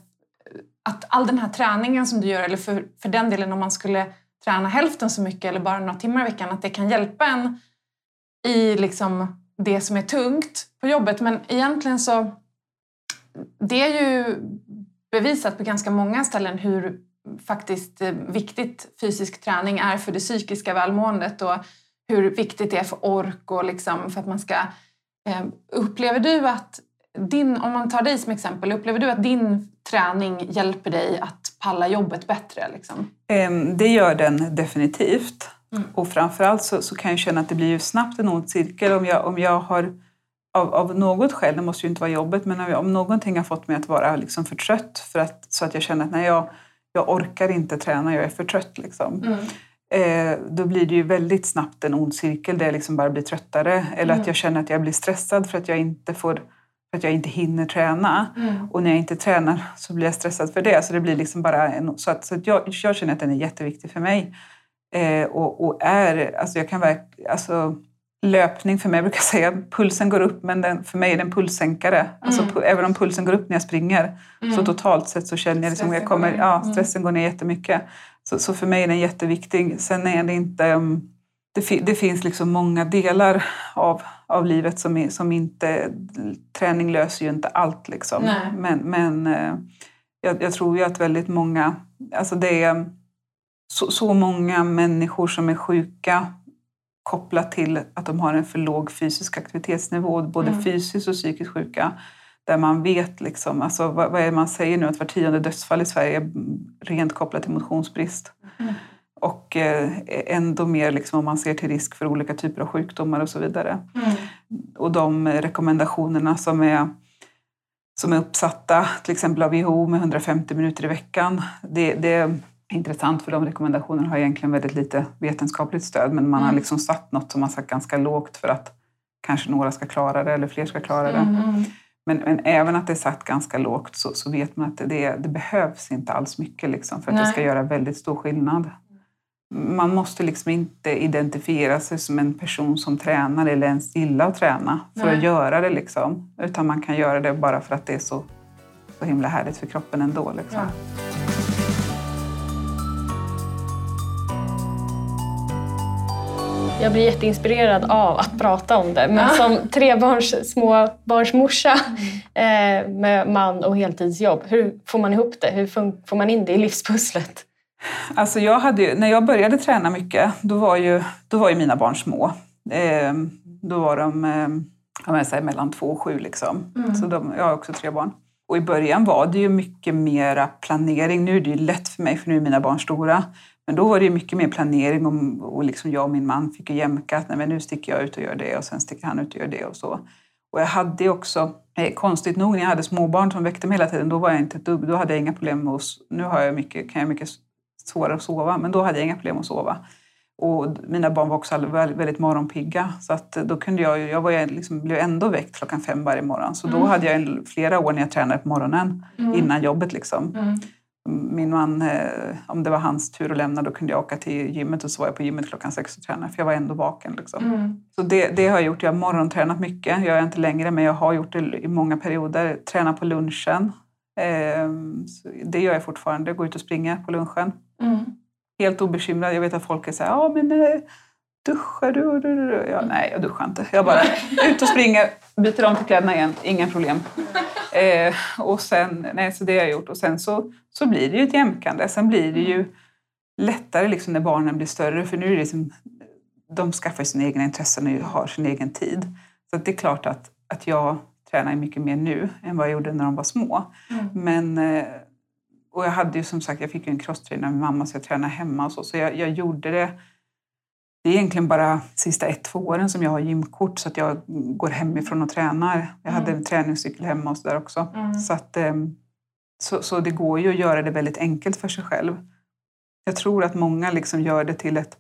att all den här träningen som du gör, eller för, för den delen om man skulle träna hälften så mycket eller bara några timmar i veckan, att det kan hjälpa en i liksom, det som är tungt på jobbet. Men egentligen så, det är ju bevisat på ganska många ställen hur faktiskt eh, viktigt fysisk träning är för det psykiska välmåendet och hur viktigt det är för ork och liksom för att man ska... Eh, upplever du att din, om man tar dig som exempel, upplever du att din träning hjälper dig att palla jobbet bättre? Liksom? Ehm, Det gör den definitivt. Mm. Och framförallt så, så kan jag känna att det blir ju snabbt en ond cirkel om jag, om jag har av, av något skäl, det måste ju inte vara jobbet, men om jag- om någonting har fått mig att vara liksom för trött för att, så att jag känner att nej, jag, jag orkar inte träna, jag är för trött. Liksom. Eh, då blir det ju väldigt snabbt en ond cirkel där jag liksom bara blir tröttare. Eller att jag känner att jag blir stressad för att jag inte får för att jag inte hinner träna. Och när jag inte tränar så blir jag stressad för det. Så det blir liksom bara en, så att, så att jag, jag känner att den är jätteviktig för mig. Eh, och, och är, alltså jag kan verk, alltså löpning för mig, jag brukar säga pulsen går upp men den, för mig är den pulssänkare. Alltså, pu- även om pulsen går upp när jag springer så totalt sett så känner jag liksom, Stressen jag kommer, går ja, Mm. stressen går ner jättemycket. Så, så för mig är den jätteviktig. Sen är det inte... um, Det, fi- det finns liksom många delar av, av livet som, är, som inte... Träning löser ju inte allt. Liksom. Nej. Men, men eh, jag, jag tror ju att väldigt många... Alltså det är så, så många människor som är sjuka kopplat till att de har en för låg fysisk aktivitetsnivå, både Mm. fysiskt och psykiskt sjuka. Där man vet, liksom, alltså, vad, vad är det man säger nu, att var tionde dödsfall i Sverige är rent kopplat till motionsbrist. Mm. Och eh, ändå mer liksom, om man ser till risk för olika typer av sjukdomar och så vidare. Och de rekommendationerna som är, som är uppsatta, till exempel av WHO med 150 minuter i veckan, det, det intressant för de rekommendationerna har egentligen väldigt lite vetenskapligt stöd men man har Mm. liksom satt något som man satt ganska lågt för att kanske några ska klara det eller fler ska klara det. Mm. Men, men även att det är satt ganska lågt så, så vet man att det, det, det behövs inte alls mycket liksom, för att Nej. det ska göra väldigt stor skillnad. Man måste liksom inte identifiera sig som en person som tränar eller ens gillar att träna för Nej. att göra det. Liksom. Utan man kan göra det bara för att det är så, så himla härligt för kroppen ändå. Liksom. Ja. Jag blir jätteinspirerad av att prata om det. Men Ja. som trebarns småbarnsmorsa eh, med man och heltidsjobb, hur får man ihop det? Hur får man in det i livspusslet? Alltså jag hade ju, när jag började träna mycket, då var ju, då var ju mina barn små. Eh, då var de eh, jag säga, mellan två och sju. Liksom. Mm. Så de, jag har också tre barn. Och i början var det ju mycket mera planering. Nu är det ju lätt för mig för nu är mina barn stora. Men då var det mycket mer planering och, och liksom jag och min man fick ju jämka att nej, men nu sticker jag ut och gör det och sen sticker han ut och gör det och så. Och jag hade också, eh, konstigt nog, när jag hade småbarn som väckte mig hela tiden, då var jag inte ett dugg, då hade jag inga problem med att, nu har jag mycket, kan jag mycket svårare att sova, men då hade jag inga problem att sova. Och mina barn var också väldigt, morgonpigga, så att då kunde jag, jag var liksom, blev ändå väckt klockan fem varje morgon. Så då hade jag flera år när jag tränade på morgonen, innan jobbet liksom. Mm. Min man, eh, om det var hans tur att lämna, då kunde jag åka till gymmet och så var jag på gymmet klockan sex och tränade, för jag var ändå vaken. Liksom. Mm. Så det, det har jag gjort. Jag har morgontränat mycket. Jag gör inte längre, men jag har gjort det i många perioder. Tränar på lunchen. Ehm, det gör jag fortfarande. Jag går ut och springer på lunchen. Mm. Helt obekymrad. Jag vet att folk är så här, ja men eh, duschar du? Du, du, du. Ja, nej, jag duschar inte. Jag bara ut och springer, byter om till kläderna igen. Inga problem. Eh, och sen, nej, så det har jag gjort. Och sen så, så blir det ju ett jämkande. Sen blir det ju lättare liksom när barnen blir större. För nu är det liksom, de skaffar sina egna intressen och har sin egen tid. Så det är klart att, att jag tränar mycket mer nu än vad jag gjorde när de var små. Mm. Men, eh, och jag hade ju som sagt, jag fick ju en crosstrainer med mamma så jag tränade hemma och så. Så jag, jag gjorde det det är egentligen bara sista ett, två åren som jag har gymkort så att jag går hemifrån och tränar. Jag hade en träningscykel hemma och så där också. Så, att, ehm, så, så det går ju att göra det väldigt enkelt för sig själv. Jag tror att många liksom gör det till ett,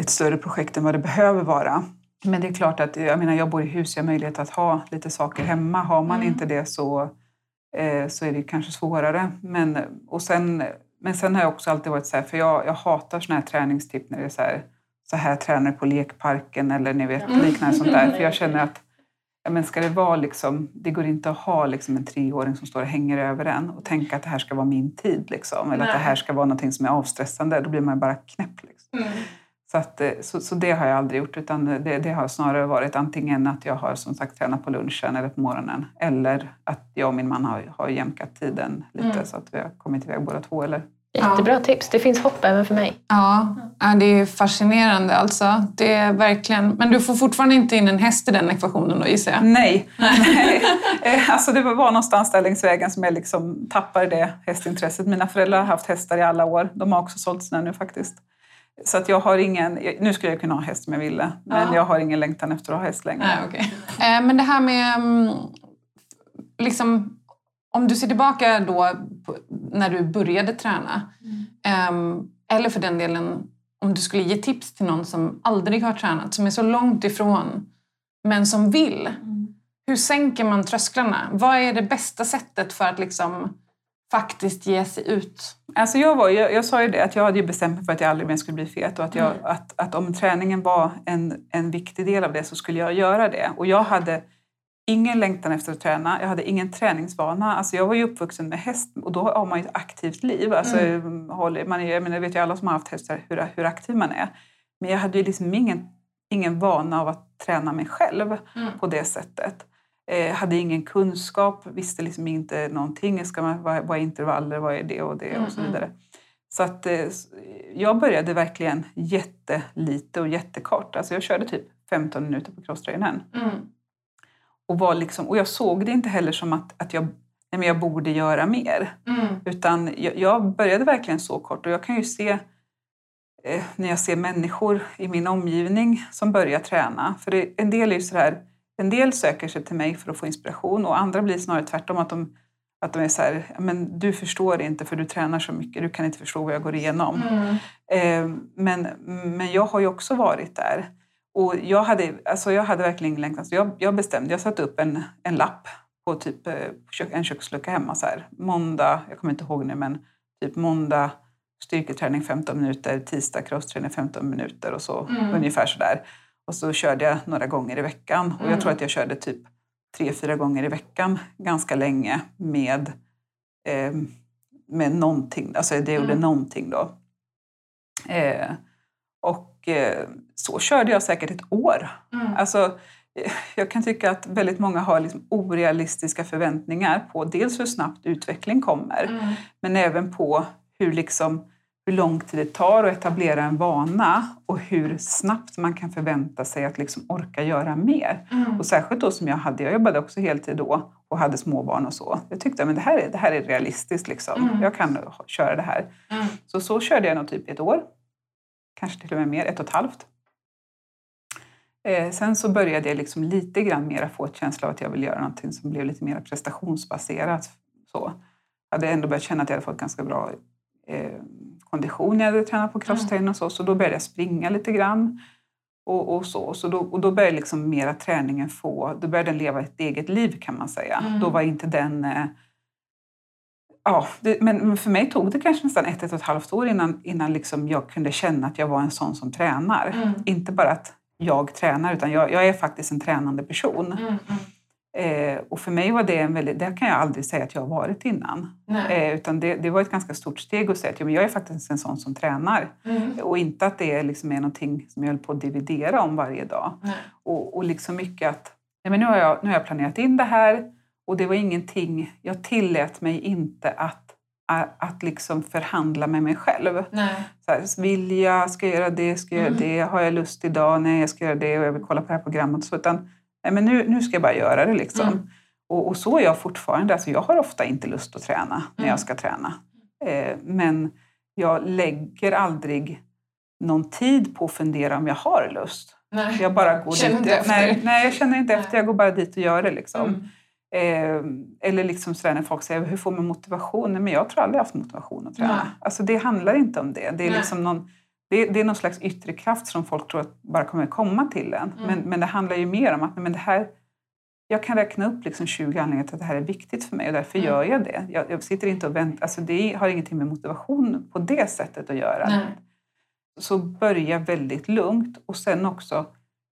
ett större projekt än vad det behöver vara. Men det är klart att jag, menar, jag bor i hus, jag har möjlighet att ha lite saker hemma. Har man inte det så, eh, så är det kanske svårare. Men, och sen, men sen har jag också alltid varit så här, för jag, jag hatar såna här träningstips när det är så här, så här tränar du på lekparken eller ni vet liknande sånt där. För jag känner att ja, men ska det vara liksom, det går inte att ha liksom en treåring som står och hänger över en och tänka att det här ska vara min tid. Liksom, eller att det här ska vara någonting som är avstressande. Då blir man bara knäpp. Liksom. Så, att, eh, så, så det har jag aldrig gjort utan det, det har snarare varit antingen att jag har som sagt tränat på lunchen eller på morgonen eller att jag och min man har, har jämkat tiden lite så att vi har kommit iväg båda två. Eller, Jättebra tips. Det finns hopp även för mig. Ja, ja, det är fascinerande alltså. Det är verkligen... Men du får fortfarande inte in en häst i den ekvationen då gissar jag? Nej, nej. Alltså det var någonstans där längs vägen som jag liksom tappade det hästintresset. Mina föräldrar har haft hästar i alla år. De har också sålt sina nu faktiskt. Så att jag har ingen, nu skulle jag kunna ha häst om jag ville, men Ja. jag har ingen längtan efter att ha häst längre. Nej, okej. Eh, Men det här med... mm, Liksom, om du ser tillbaka då när du började träna, ehm, eller för den delen om du skulle ge tips till någon som aldrig har tränat, som är så långt ifrån, men som vill. Hur sänker man trösklarna? Vad är det bästa sättet för att liksom faktiskt ge sig ut? Alltså jag, var, jag, jag sa ju det, att jag hade ju bestämt mig för att jag aldrig mer skulle bli fet och att, jag, att, att om träningen var en, en viktig del av det så skulle jag göra det. Och jag hade ingen längtan efter att träna, jag hade ingen träningsvana. Alltså jag var ju uppvuxen med häst och då har man ju ett aktivt liv. Alltså, håller, man är, jag menar, vet ju alla som har haft hästar hur, hur aktiv man är. Men jag hade ju liksom ingen, ingen vana av att träna mig själv på det sättet. Eh, hade ingen kunskap, visste liksom inte någonting. Ska man, vad, vad är intervaller, vad är det och det och så vidare. Så att, eh, jag började verkligen jättelite och jättekort. Alltså jag körde typ 15 minuter på crosstrainern. Och, var liksom, och jag såg det inte heller som att, att jag, nej men jag borde göra mer. Utan jag, jag började verkligen så kort. Och jag kan ju se eh, när jag ser människor i min omgivning som börjar träna. För det, en del är ju sådär, en del söker sig till mig för att få inspiration och andra blir snarare tvärtom. Att de, att de är så här, men du förstår inte för du tränar så mycket, du kan inte förstå vad jag går igenom. Eh, men, men jag har ju också varit där. Och jag hade, alltså jag hade verkligen längtan. Så jag, jag bestämde, jag satte upp en, en lapp på typ eh, en kökslucka hemma. Så här. Måndag, jag kommer inte ihåg nu, men typ måndag styrketräning 15 minuter, tisdag crossträning 15 minuter och så ungefär sådär. Och så körde jag några gånger i veckan. Och jag tror att jag körde typ tre, fyra gånger i veckan ganska länge med, eh, med någonting. Alltså det gjorde någonting då. Eh, och eh, så körde jag säkert ett år. Alltså, eh, jag kan tycka att väldigt många har liksom orealistiska förväntningar på dels hur snabbt utveckling kommer, men även på hur, liksom, hur lång tid det tar att etablera en vana och hur snabbt man kan förvänta sig att liksom orka göra mer. Och särskilt då som jag hade, jag jobbade också heltid då och hade småbarn och så. Jag tyckte att det, här är- det här är realistiskt, liksom. jag kan köra det här. Så så körde jag nog typ ett år, kanske till och med mer, ett och ett halvt. Eh, sen så började jag liksom lite grann mera få ett känsla av att jag vill göra någonting som blev lite mer prestationsbaserat. Så. Jag hade ändå börjat känna att jag hade fått ganska bra eh, kondition när jag hade tränat på crosstrain och så, så då började jag springa lite grann. Och, och så. Så då, och då började liksom mera träningen få, då började den leva ett eget liv kan man säga. Då var inte den eh, Ja, det, men för mig tog det kanske nästan ett, ett och ett halvt år innan, innan liksom jag kunde känna att jag var en sån som tränar. Inte bara att jag tränar, utan jag, jag är faktiskt en tränande person. Eh, och för mig var det en väldigt, det kan jag aldrig säga att jag har varit innan. Eh, utan det, det var ett ganska stort steg att säga att ja, men jag är faktiskt en sån som tränar. Och inte att det liksom är någonting som jag höll på att dividera om varje dag. Och, och liksom mycket att nej, men nu, har jag, nu har jag planerat in det här och det var ingenting, jag tillät mig inte att, att, liksom förhandla med mig själv. Så här, vill jag, ska jag göra det, ska jag göra det, har jag lust idag, nej jag ska göra det och jag vill kolla på det här programmet. Så, utan, nej, men nu, nu ska jag bara göra det. Liksom. Och, och så är jag fortfarande. Alltså, jag har ofta inte lust att träna när jag ska träna. Eh, men jag lägger aldrig någon tid på att fundera om jag har lust. Nej. Jag bara går Känner dit. inte efter. Nej, nej, jag känner inte Nej. efter. Jag går bara dit och gör det. Liksom. Mm. Eh, eller liksom sådär när folk säger hur får man motivation? Nej, men jag tror aldrig jag haft motivation att träna. Nej. Alltså, det handlar inte om det. Det är, Nej. liksom någon, det, det är någon slags yttre kraft som folk tror att bara kommer komma till en. Mm. Men, men det handlar ju mer om att men det här, jag kan räkna upp liksom 20 anledningar till att det här är viktigt för mig och därför Mm. gör jag det. Jag, jag sitter inte och väntar. Alltså, det har ingenting med motivation på det sättet att göra. Nej. Så börja väldigt lugnt och sen också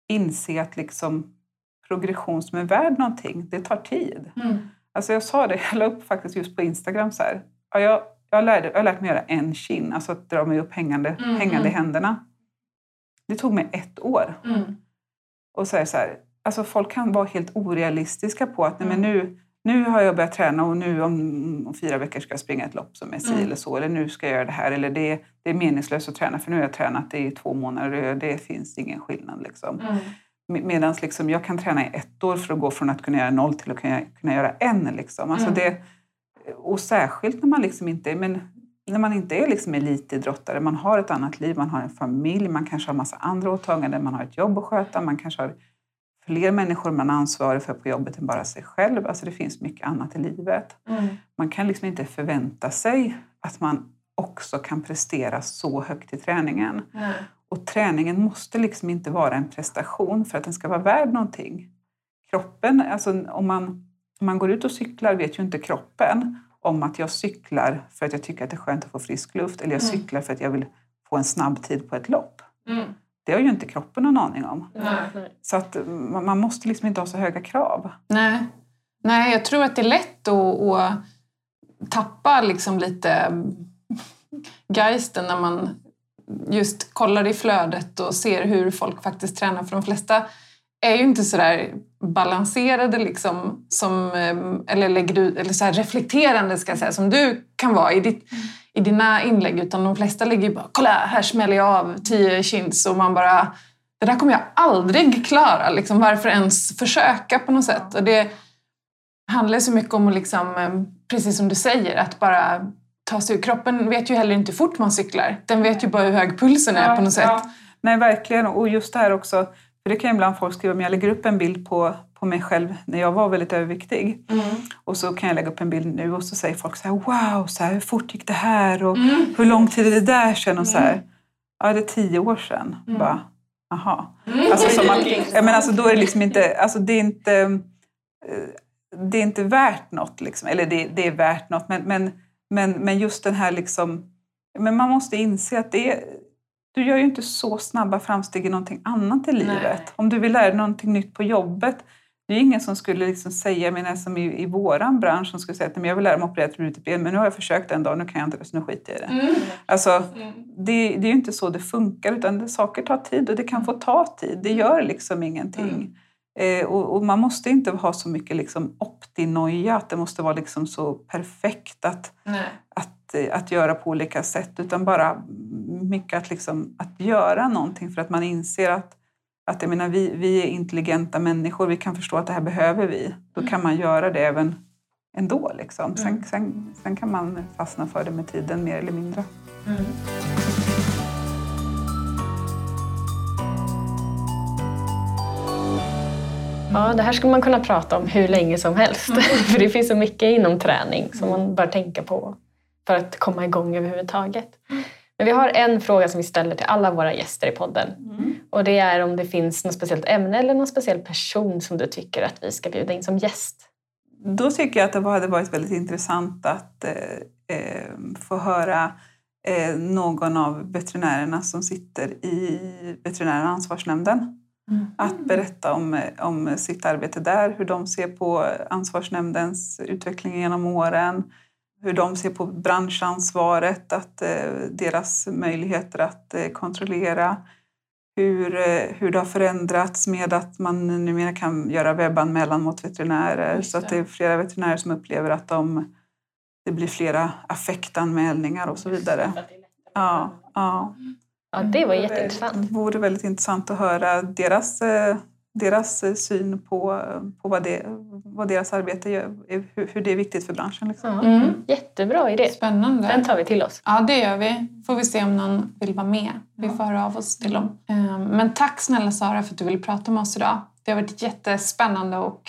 inse att liksom progression som är värd någonting, det tar tid. Mm. Alltså jag sa det, jag la upp faktiskt just på Instagram så här. Ja, jag, jag, lärde, jag har lärt mig göra en kin, alltså att dra mig upp hängande, Mm, hängande i mm. händerna. Det tog mig ett år. Mm. Och så är så här, alltså folk kan vara helt orealistiska på att nej, men Mm. nu, nu har jag börjat träna och nu om, om fyra veckor ska jag springa ett lopp som är si Mm. eller så. Eller nu ska jag göra det här. Eller det, det är meningslöst att träna för nu har jag tränat i två månader och det finns ingen skillnad. Liksom. Mm. Medan liksom jag kan träna i ett år för att gå från att kunna göra noll till att kunna, kunna göra en. Liksom. Alltså Mm. det, och särskilt när man liksom inte är, men när man inte är liksom elitidrottare, man har ett annat liv, man har en familj, man kanske har massa andra åtaganden, man har ett jobb att sköta, man kanske har fler människor man är ansvarig för på jobbet än bara sig själv. Alltså det finns mycket annat i livet. Mm. Man kan liksom inte förvänta sig att man också kan prestera så högt i träningen. Nej. Och träningen måste liksom inte vara en prestation för att den ska vara värd någonting. Kroppen, alltså om man, om man går ut och cyklar vet ju inte kroppen om att jag cyklar för att jag tycker att det är skönt att få frisk luft eller jag Mm. cyklar för att jag vill få en snabb tid på ett lopp. Mm. Det har ju inte kroppen någon aning om. Nej. Så att man måste liksom inte ha så höga krav. Nej. Nej, jag tror att det är lätt att, att tappa liksom lite geisten när man just kollar i flödet och ser hur folk faktiskt tränar. För de flesta är ju inte sådär balanserade liksom, som, ehm, eller, lägger ut, eller så här reflekterande ska jag säga, som du kan vara i, ditt, i dina inlägg. Utan de flesta lägger ju bara “kolla, här smäller jag av tio chins” och man bara “det där kommer jag aldrig klara”. Liksom, varför ens försöka på något sätt? Och det handlar så mycket om att, liksom, ehm, precis som du säger, att bara ta sig ur. Kroppen vet ju heller inte hur fort man cyklar. Den vet ju bara hur hög pulsen är på något sätt. Nej, verkligen. Och just det här också, för det kan ju ibland folk skriva, om jag lägger upp en bild på, på mig själv när jag var väldigt överviktig. Mm. Och så kan jag lägga upp en bild nu och så säger folk så här, wow, så här, hur fort gick det här? Och Mm. hur lång tid är det där sedan? Och så här, ja, det är tio år sedan. Mm. Bara, Jaha. Alltså, som att, ja, men alltså, då är det liksom inte, alltså, det är inte, eh, det är inte värt något. Liksom. Eller det, det är värt något, men, men, men, men just den här liksom, men man måste inse att det är, du gör ju inte så snabba framsteg i någonting annat i livet. Nej. Om du vill lära dig någonting nytt på jobbet, det är ingen som skulle liksom säga, menar, som i, i våran bransch, som skulle säga att "Nej, men jag vill lära mig operera ett brutet ben, men nu har jag försökt en dag, nu kan jag inte det, så nu skiter jag i det. Mm. Alltså, det, det är ju inte så det funkar, utan det, saker tar tid och det kan få ta tid. Det gör liksom ingenting. Eh, och, och man måste inte ha så mycket liksom optinoja, att det måste vara liksom så perfekt att, Nej. att, eh, att göra på olika sätt, utan bara mycket att, liksom, att göra någonting för att man inser att, att jag menar, vi, vi är intelligenta människor, vi kan förstå att det här behöver vi. Då kan man göra det även ändå. Liksom. Sen, Mm. sen, sen kan man fastna för det med tiden, mer eller mindre. Mm. Ja, det här skulle man kunna prata om hur länge som helst. för det finns så mycket inom träning som man bör tänka på för att komma igång överhuvudtaget. Men vi har en fråga som vi ställer till alla våra gäster i podden. Och det är om det finns något speciellt ämne eller någon speciell person som du tycker att vi ska bjuda in som gäst. Då tycker jag att det hade varit väldigt intressant att eh, eh, få höra eh, någon av veterinärerna som sitter i veterinära ansvarsnämnden. Att berätta om, om sitt arbete där, hur de ser på ansvarsnämndens utveckling genom åren, hur de ser på branschansvaret, att, eh, deras möjligheter att eh, kontrollera, hur, eh, hur det har förändrats med att man numera kan göra webbanmälan mot veterinärer. Så att det. är flera veterinärer som upplever att de, det blir flera affektanmälningar och så vidare. Ja, ja. Ja, det var Det jätteintressant. vore väldigt intressant att höra deras, eh, deras eh, syn på, på vad, det, vad deras arbete gör, hur, det är viktigt för branschen. Liksom. Mm. Jättebra idé. Spännande. Den tar vi till oss. Ja, det gör vi. Får vi se om någon vill vara med. Vi får höra av oss till dem. Ehm, Men tack snälla Sara för att du ville prata med oss idag. Det har varit jättespännande och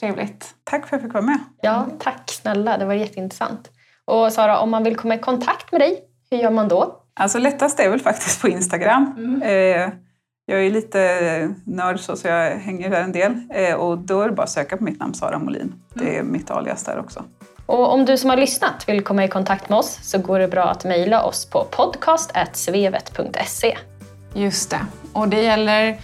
trevligt. Tack för att jag fick vara med. Ja, tack snälla. Det var jätteintressant. Och Sara, om man vill komma i kontakt med dig, hur gör man då? Alltså lättast är väl faktiskt på Instagram. Eh, jag är lite nörd så, så jag hänger där en del. Eh, och då är det bara att söka på mitt namn, Sara Molin. Det är mitt alias där också. Och om du som har lyssnat vill komma i kontakt med oss så går det bra att mejla oss på podcast.svevet.se. Just det. Och det gäller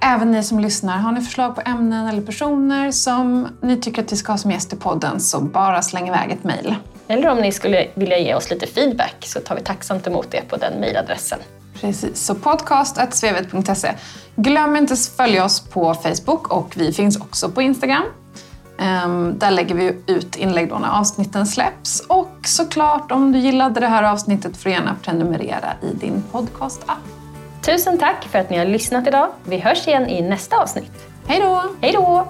även ni som lyssnar. Har ni förslag på ämnen eller personer som ni tycker att vi ska ha som gäst i podden så bara släng iväg ett mejl. Eller om ni skulle vilja ge oss lite feedback så tar vi tacksamt emot det på den mejladressen. Precis, så podcast.svevet.se. Glöm inte att följa oss på Facebook och vi finns också på Instagram. Ehm, där lägger vi ut inlägg då när avsnitten släpps. Och såklart, om du gillade det här avsnittet får du gärna prenumerera i din podcast-app. Tusen tack för att ni har lyssnat idag. Vi hörs igen i nästa avsnitt. Hej då! Hej då!